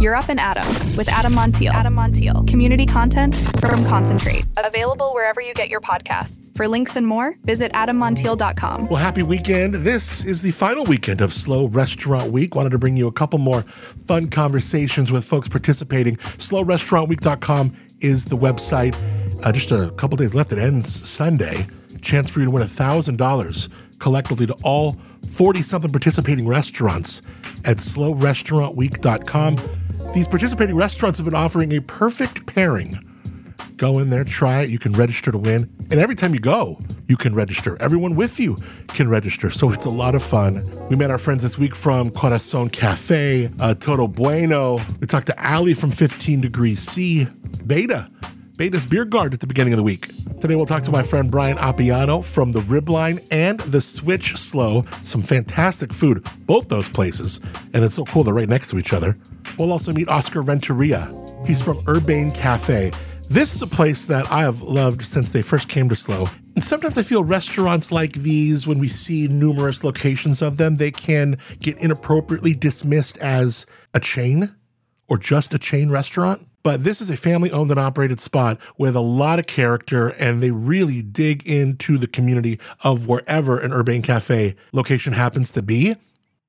You're Up and Adam with Adam Montiel. Adam Montiel. Community content from Concentrate. Available wherever you get your podcasts. For links and more, visit adammontiel.com. Well, happy weekend. This is the final weekend of SLO Restaurant Week. Wanted to bring you a couple more fun conversations with folks participating. SLORestaurantWeek.com is the website. Uh, just a couple days left. It ends Sunday. Chance for you to win $1,000 collectively to all 40 something participating restaurants at slorestaurantweek.com. These participating restaurants have been offering a perfect pairing. Go in there, try it. You can register to win. And every time you go, you can register. Everyone with you can register. So it's a lot of fun. We met our friends this week from Corazon Cafe, uh, Todo Bueno. We talked to Ali from 15 Degrees C, Beda Beda's Biergarten at the beginning of the week. Today we'll talk to my friend Brian Apiano from the Ribline and the Switch SLO. Some fantastic food, both those places, and it's so cool they're right next to each other. We'll also meet Oscar Renteria. He's from Urbane Cafe. This is a place that I have loved since they first came to SLO. And sometimes I feel restaurants like these, when we see numerous locations of them, they can get inappropriately dismissed as a chain or just a chain restaurant. But this is a family owned and operated spot with a lot of character, and they really dig into the community of wherever an Urbane Cafe location happens to be.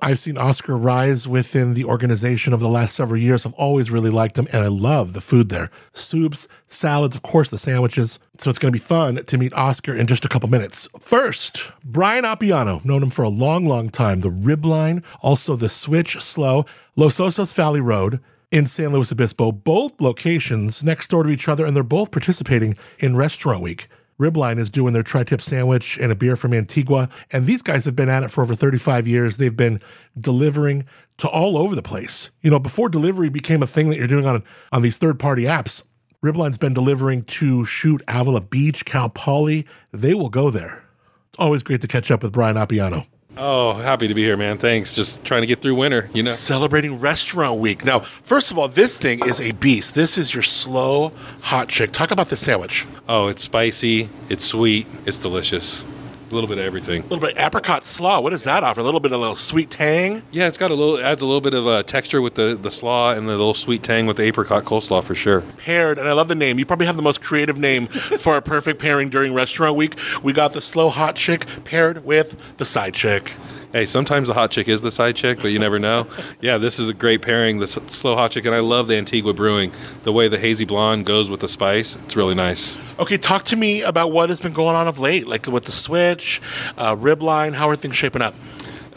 I've seen Oscar rise within the organization over the last several years. I've always really liked him, and I love the food there soups, salads, of course, the sandwiches. So it's going to be fun to meet Oscar in just a couple minutes. First, Brian Apiano, known him for a long, long time, the Ribline, also the Switch SLO, Los Osos Valley Road in San Luis Obispo, both locations next door to each other, and they're both participating in Restaurant Week. Ribline is doing their tri tip sandwich and a beer from Antigua. And these guys have been at it for over 35 years. They've been delivering to all over the place. You know, before delivery became a thing that you're doing on, on these third party apps, Ribline's been delivering to shoot Avila Beach, Cal Poly. They will go there. It's always great to catch up with Brian Apiano. Oh, happy to be here, man. Thanks. Just trying to get through winter, you know. Celebrating Restaurant Week. Now, first of all, this thing is a beast. This is your SLO hot chick. Talk about the sandwich. Oh, it's spicy, it's sweet, it's delicious. A little bit of everything. A little bit of apricot slaw. What does that offer? A little bit of a little sweet tang. Yeah, it's got a little adds a little bit of a texture with the the slaw and the little sweet tang with the apricot coleslaw for sure. Paired, and I love the name. You probably have the most creative name for a perfect pairing during Restaurant Week. We got the SLO hot chick paired with the side chick. Hey, sometimes the hot chick is the side chick, but you never know. Yeah, this is a great pairing. The SLO hot chick, and I love the Antigua brewing. The way the hazy blonde goes with the spice, it's really nice. Okay, talk to me about what has been going on of late, like with the switch, uh, Ribline. How are things shaping up?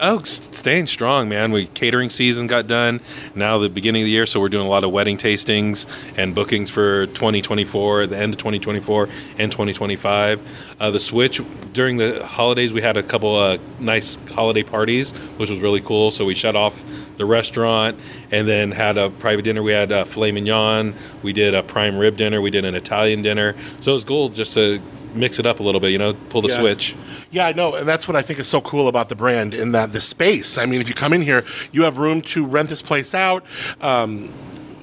Oh, staying strong, man. We catering season got done. Now the beginning of the year, so we're doing a lot of wedding tastings and bookings for 2024, the end of 2024 and 2025. Uh, the switch during the holidays, we had a couple of nice holiday parties, which was really cool. So we shut off the restaurant and then had a private dinner. We had a filet mignon. We did a prime rib dinner. We did an Italian dinner. So it was cool just to mix it up a little bit, you know, pull the Yeah. switch. Yeah, I know, and that's what I think is so cool about the brand in that the space. I mean, if you come in here, you have room to rent this place out. Um,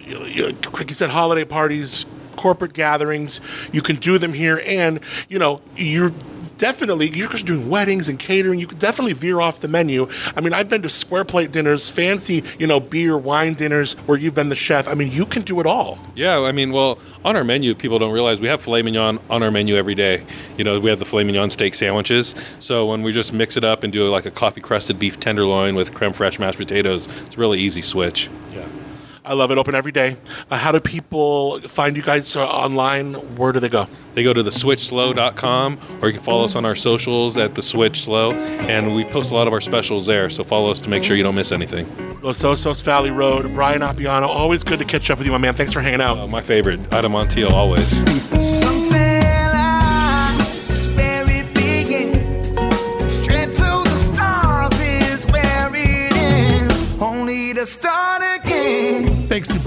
you, you, like you said, holiday parties, corporate gatherings, you can do them here, and you know, you're definitely you're just doing weddings and catering. You could definitely veer off the menu. I mean, I've been to square plate dinners, fancy, you know, beer, wine dinners where you've been the chef. I mean, you can do it all. Yeah, I mean, well, on our menu, people don't realize we have filet mignon on our menu every day. You know, we have the filet mignon steak sandwiches. So when we just mix it up and do like a coffee crusted beef tenderloin with creme fraiche mashed potatoes, it's a really easy switch. Yeah. I love it. Open every day. Uh, how do people find you guys uh, online? Where do they go? They go to theswitchslo.com or you can follow us on our socials at the Switch SLO, and we post a lot of our specials there. So follow us to make sure you don't miss anything. Los Osos Valley Road. Brian Apiano. Always good to catch up with you, my man. Thanks for hanging out. Uh, my favorite, Adam Montiel, always.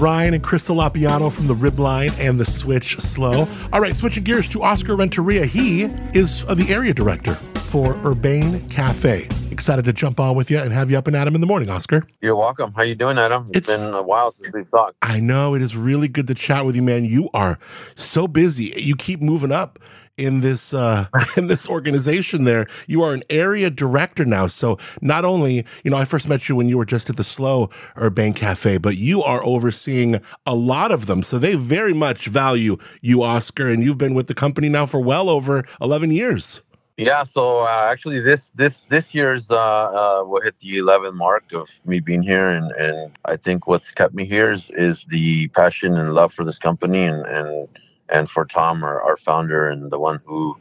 Again. Thanks to Brian and Crystal Lapiano from the Ribline and the Switch SLO. All right, switching gears to Oscar Renteria. He is uh, the area director for Urbane Cafe. Excited to jump on with you and have you up and at him in the morning, Oscar. You're welcome. How you doing, Adam? It's- it's been a while since we've talked. I know it is really good to chat with you, man. You are so busy. You keep moving up in this uh, in this organization. There, you are an area director now. So not only you know I first met you when you were just at the SLO Urbane Cafe, but you are overseeing a lot of them. So they very much value you, Oscar, and you've been with the company now for well over eleven years. Yeah, so uh, actually, this this this year's uh, uh, will hit the 11 mark of me being here, and, and I think what's kept me here is, is the passion and love for this company, and and and for Tom, our, our founder, and the one who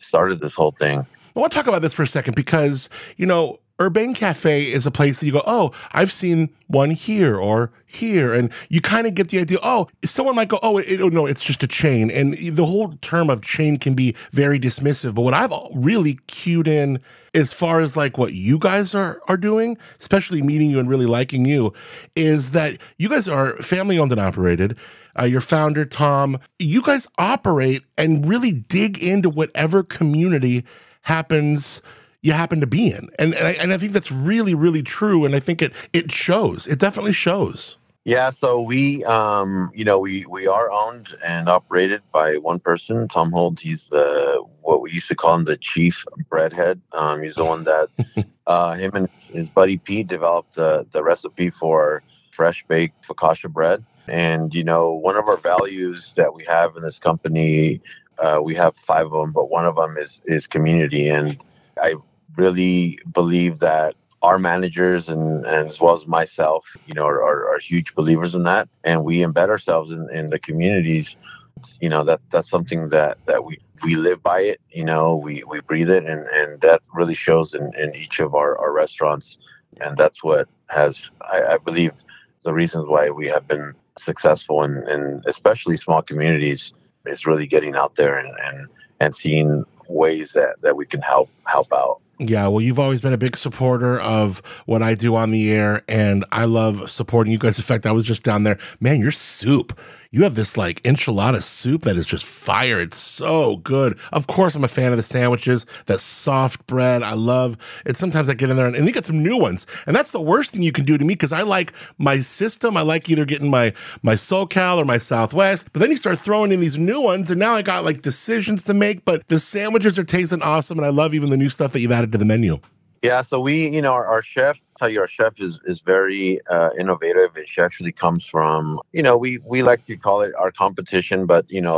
started this whole thing. I want to talk about this for a second because you know Urbane Cafe is a place that you go, oh, I've seen one here or here. And you kind of get the idea, oh, someone might go, oh, it, it, oh, no, it's just a chain. And the whole term of chain can be very dismissive. But what I've really cued in as far as like what you guys are, are doing, especially meeting you and really liking you, is that you guys are family owned and operated. Uh, your founder, Tom, you guys operate and really dig into whatever community happens you happen to be in. And and I, and I think that's really really true and I think it it shows. It definitely shows. Yeah, so we, um, you know, we we are owned and operated by one person, Tom Holt. He's the what we used to call him the chief breadhead. Um, he's the one that uh, him and his buddy Pete developed the the recipe for fresh baked focaccia bread. And you know, one of our values that we have in this company, uh, we have five of them, but one of them is is community. And I really believe that our managers and, and as well as myself, you know, are, are, are, huge believers in that, and we embed ourselves in, in the communities. You know that that's something that that we we live by it. You know, we we breathe it, and and that really shows in, in each of our, our restaurants, and that's what has I, I believe the reasons why we have been successful in especially small communities is really getting out there and and, and seeing ways that, that we can help help out. Yeah, well, you've always been a big supporter of what I do on the air, and I love supporting you guys. In fact, I was just down there. Man, your soup you have this like enchilada soup that is just fire. It's so good. Of course, I'm a fan of the sandwiches, that soft bread. I love it. Sometimes I get in there and, and they get some new ones. And that's the worst thing you can do to me because I like my system. I like either getting my, my SoCal or my Southwest, but then you start throwing in these new ones. And now I got like decisions to make, but the sandwiches are tasting awesome. And I love even the new stuff that you've added to the menu. Yeah, so we, you know, our, our chef, tell you, our chef is is very uh, innovative. she actually comes from, you know, we we like to call it our competition, but you know,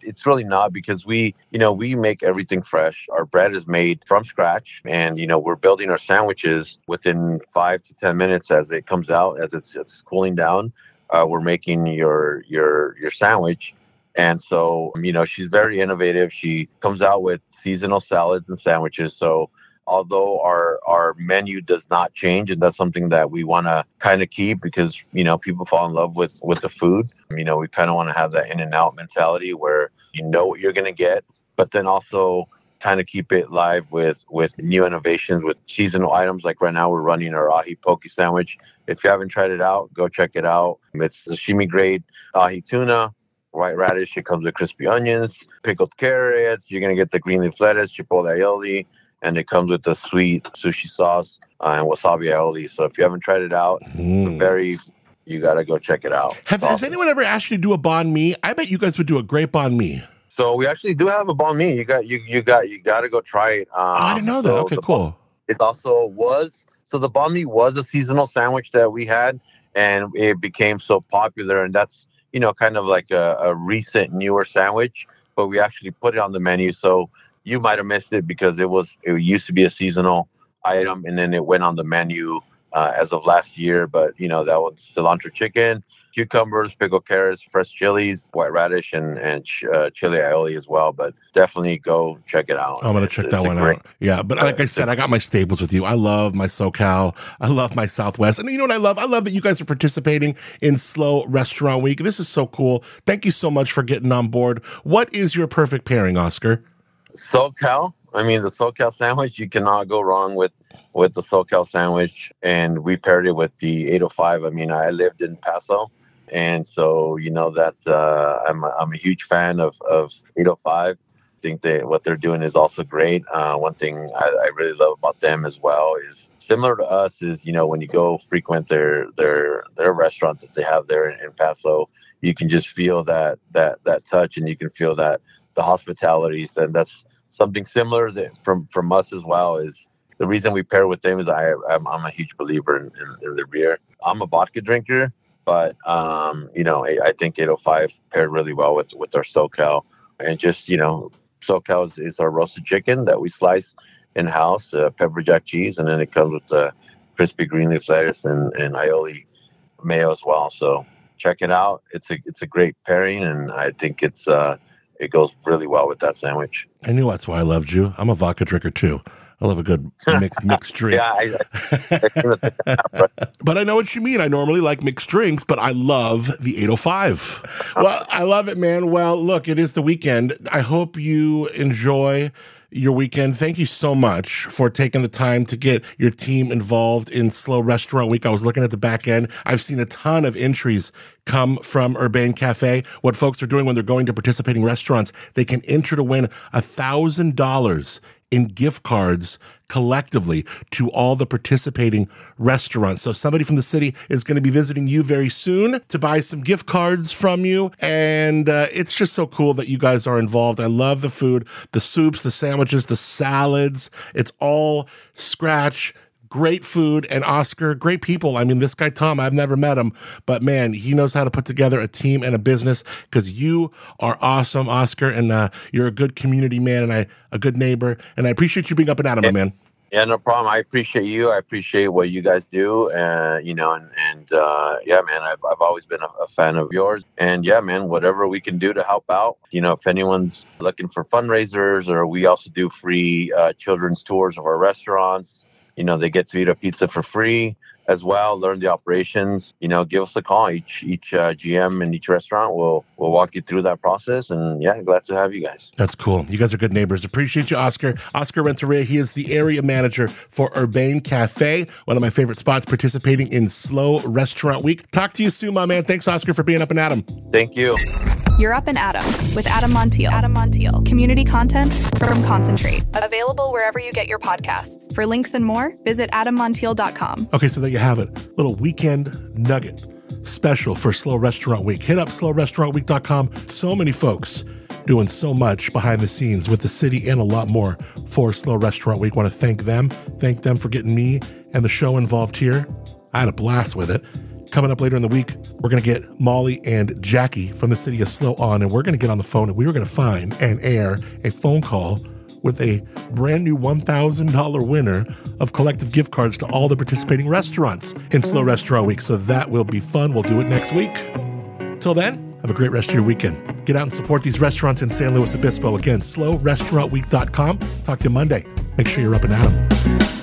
it's really not because we, you know, we make everything fresh. Our bread is made from scratch, and you know, we're building our sandwiches within five to ten minutes as it comes out, as it's, it's cooling down. Uh, we're making your your your sandwich and so, um, you know, she's very innovative. She comes out with seasonal salads and sandwiches. So although our our menu does not change and that's something that we want to kind of keep because you know people fall in love with with the food you know we kind of want to have that in and out mentality where you know what you're going to get but then also kind of keep it live with with new innovations with seasonal items like right now we're running our ahi poke sandwich if you haven't tried it out go check it out it's sashimi grade ahi tuna white radish it comes with crispy onions pickled carrots you're going to get the green leaf lettuce chipotle aioli and it comes with the sweet sushi sauce uh, and wasabi aioli. So if you haven't tried it out, mm. very you got to go check it out. Have, awesome. Has anyone ever asked you to do a banh mi? I bet you guys would do a great banh mi. So we actually do have a banh mi. You got you you got you got to go try it. Um, oh, I didn't know that. So okay, cool. It also was so the banh mi was a seasonal sandwich that we had, and it became so popular, and that's you know kind of like a, a recent newer sandwich, but we actually put it on the menu. So you might have missed it because it was it used to be a seasonal item and then it went on the menu uh, as of last year. But you know that was cilantro chicken, cucumbers, pickled carrots, fresh chilies, white radish, and and uh, chili aioli as well. But definitely go check it out. I'm gonna it's, check it's that one great, out. Yeah, but like I said, I got my staples with you. I love my SoCal. I love my Southwest, and you know what I love? I love that you guys are participating in SLO Restaurant Week. This is so cool. Thank you so much for getting on board. What is your perfect pairing, Oscar? SoCal. I mean, the SoCal sandwich, you cannot go wrong with with the SoCal sandwich. And we paired it with the 805. I mean, I lived in Paso. And so, you know, that uh, I'm, a, I'm a huge fan of, of 805. I think that what they're doing is also great. Uh, one thing I, I, really love about them as well is similar to us is you know when you go frequent their their their restaurant that they have there in, in Paso, you can just feel that that that touch and you can feel that the hospitalities, and that's something similar that from from us as well. Is the reason we pair with them is I I'm, I'm a huge believer in, in, in the beer. I'm a vodka drinker, but um, you know I, I think 805 paired really well with with our SoCal, and just you know SoCal is, is our roasted chicken that we slice in house, uh, pepper jack cheese, and then it comes with the crispy green leaf lettuce and, and aioli mayo as well. So check it out. It's a it's a great pairing, and I think it's uh, it goes really well with that sandwich. I knew that's why I loved you. I'm a vodka drinker too. I love a good mixed mixed drink. Yeah, I, I, but I know what you mean. I normally like mixed drinks, but I love the 805. well, I love it, man. Well, look, it is the weekend. I hope you enjoy your weekend. Thank you so much for taking the time to get your team involved in SLO Restaurant Week. I was looking at the back end. I've seen a ton of entries come from Urbane Cafe. What folks are doing when they're going to participating restaurants, they can enter to win a thousand dollars in gift cards collectively to all the participating restaurants. So somebody from the city is going to be visiting you very soon to buy some gift cards from you. And uh, it's just so cool that you guys are involved. I love the food, the soups, the sandwiches, the salads. It's all scratch great food and Oscar, great people. I mean, this guy Tom, I've never met him, but man, he knows how to put together a team and a business because you are awesome, Oscar, and uh, you're a good community man and I, a good neighbor. And I appreciate you being up and at him, Yeah. man. yeah, no problem. I appreciate you. I appreciate what you guys do, uh, you know, and and uh, yeah, man, I've I've always been a, a fan of yours, and yeah, man, whatever we can do to help out, you know, if anyone's looking for fundraisers, or we also do free uh, children's tours of our restaurants. You know, they get to eat a pizza for free as well. Learn the operations. You know, give us a call. Each each uh, GM in each restaurant will will walk you through that process. And yeah, glad to have you guys. That's cool. You guys are good neighbors. Appreciate you, Oscar. Oscar Renteria, he is the area manager for Urbane Cafe, one of my favorite spots participating in SLO Restaurant Week. Talk to you soon, my man. Thanks, Oscar, for being up and at him. Thank you. You're Up and Adam with Adam Montiel. Adam Montiel. Community content from Concentrate. Available wherever you get your podcasts. For links and more, visit adammontiel.com. Okay, so there you have it. Little weekend nugget special for SLO Restaurant Week. Hit up slorestaurantweek.com. So many folks doing so much behind the scenes with the city and a lot more for SLO Restaurant Week. Want to thank them. Thank them for getting me and the show involved here. I had a blast with it. Coming up later in the week, we're going to get Molly and Jackie from the city of SLO on, and we're going to get on the phone and we were going to find and air a phone call with a brand new $1,000 winner of collective gift cards to all the participating restaurants in SLO Restaurant Week. So that will be fun. We'll do it next week. Till then, have a great rest of your weekend. Get out and support these restaurants in San Luis Obispo. Again, slorestaurantweek.com. Talk to you Monday. Make sure you're up and at 'em.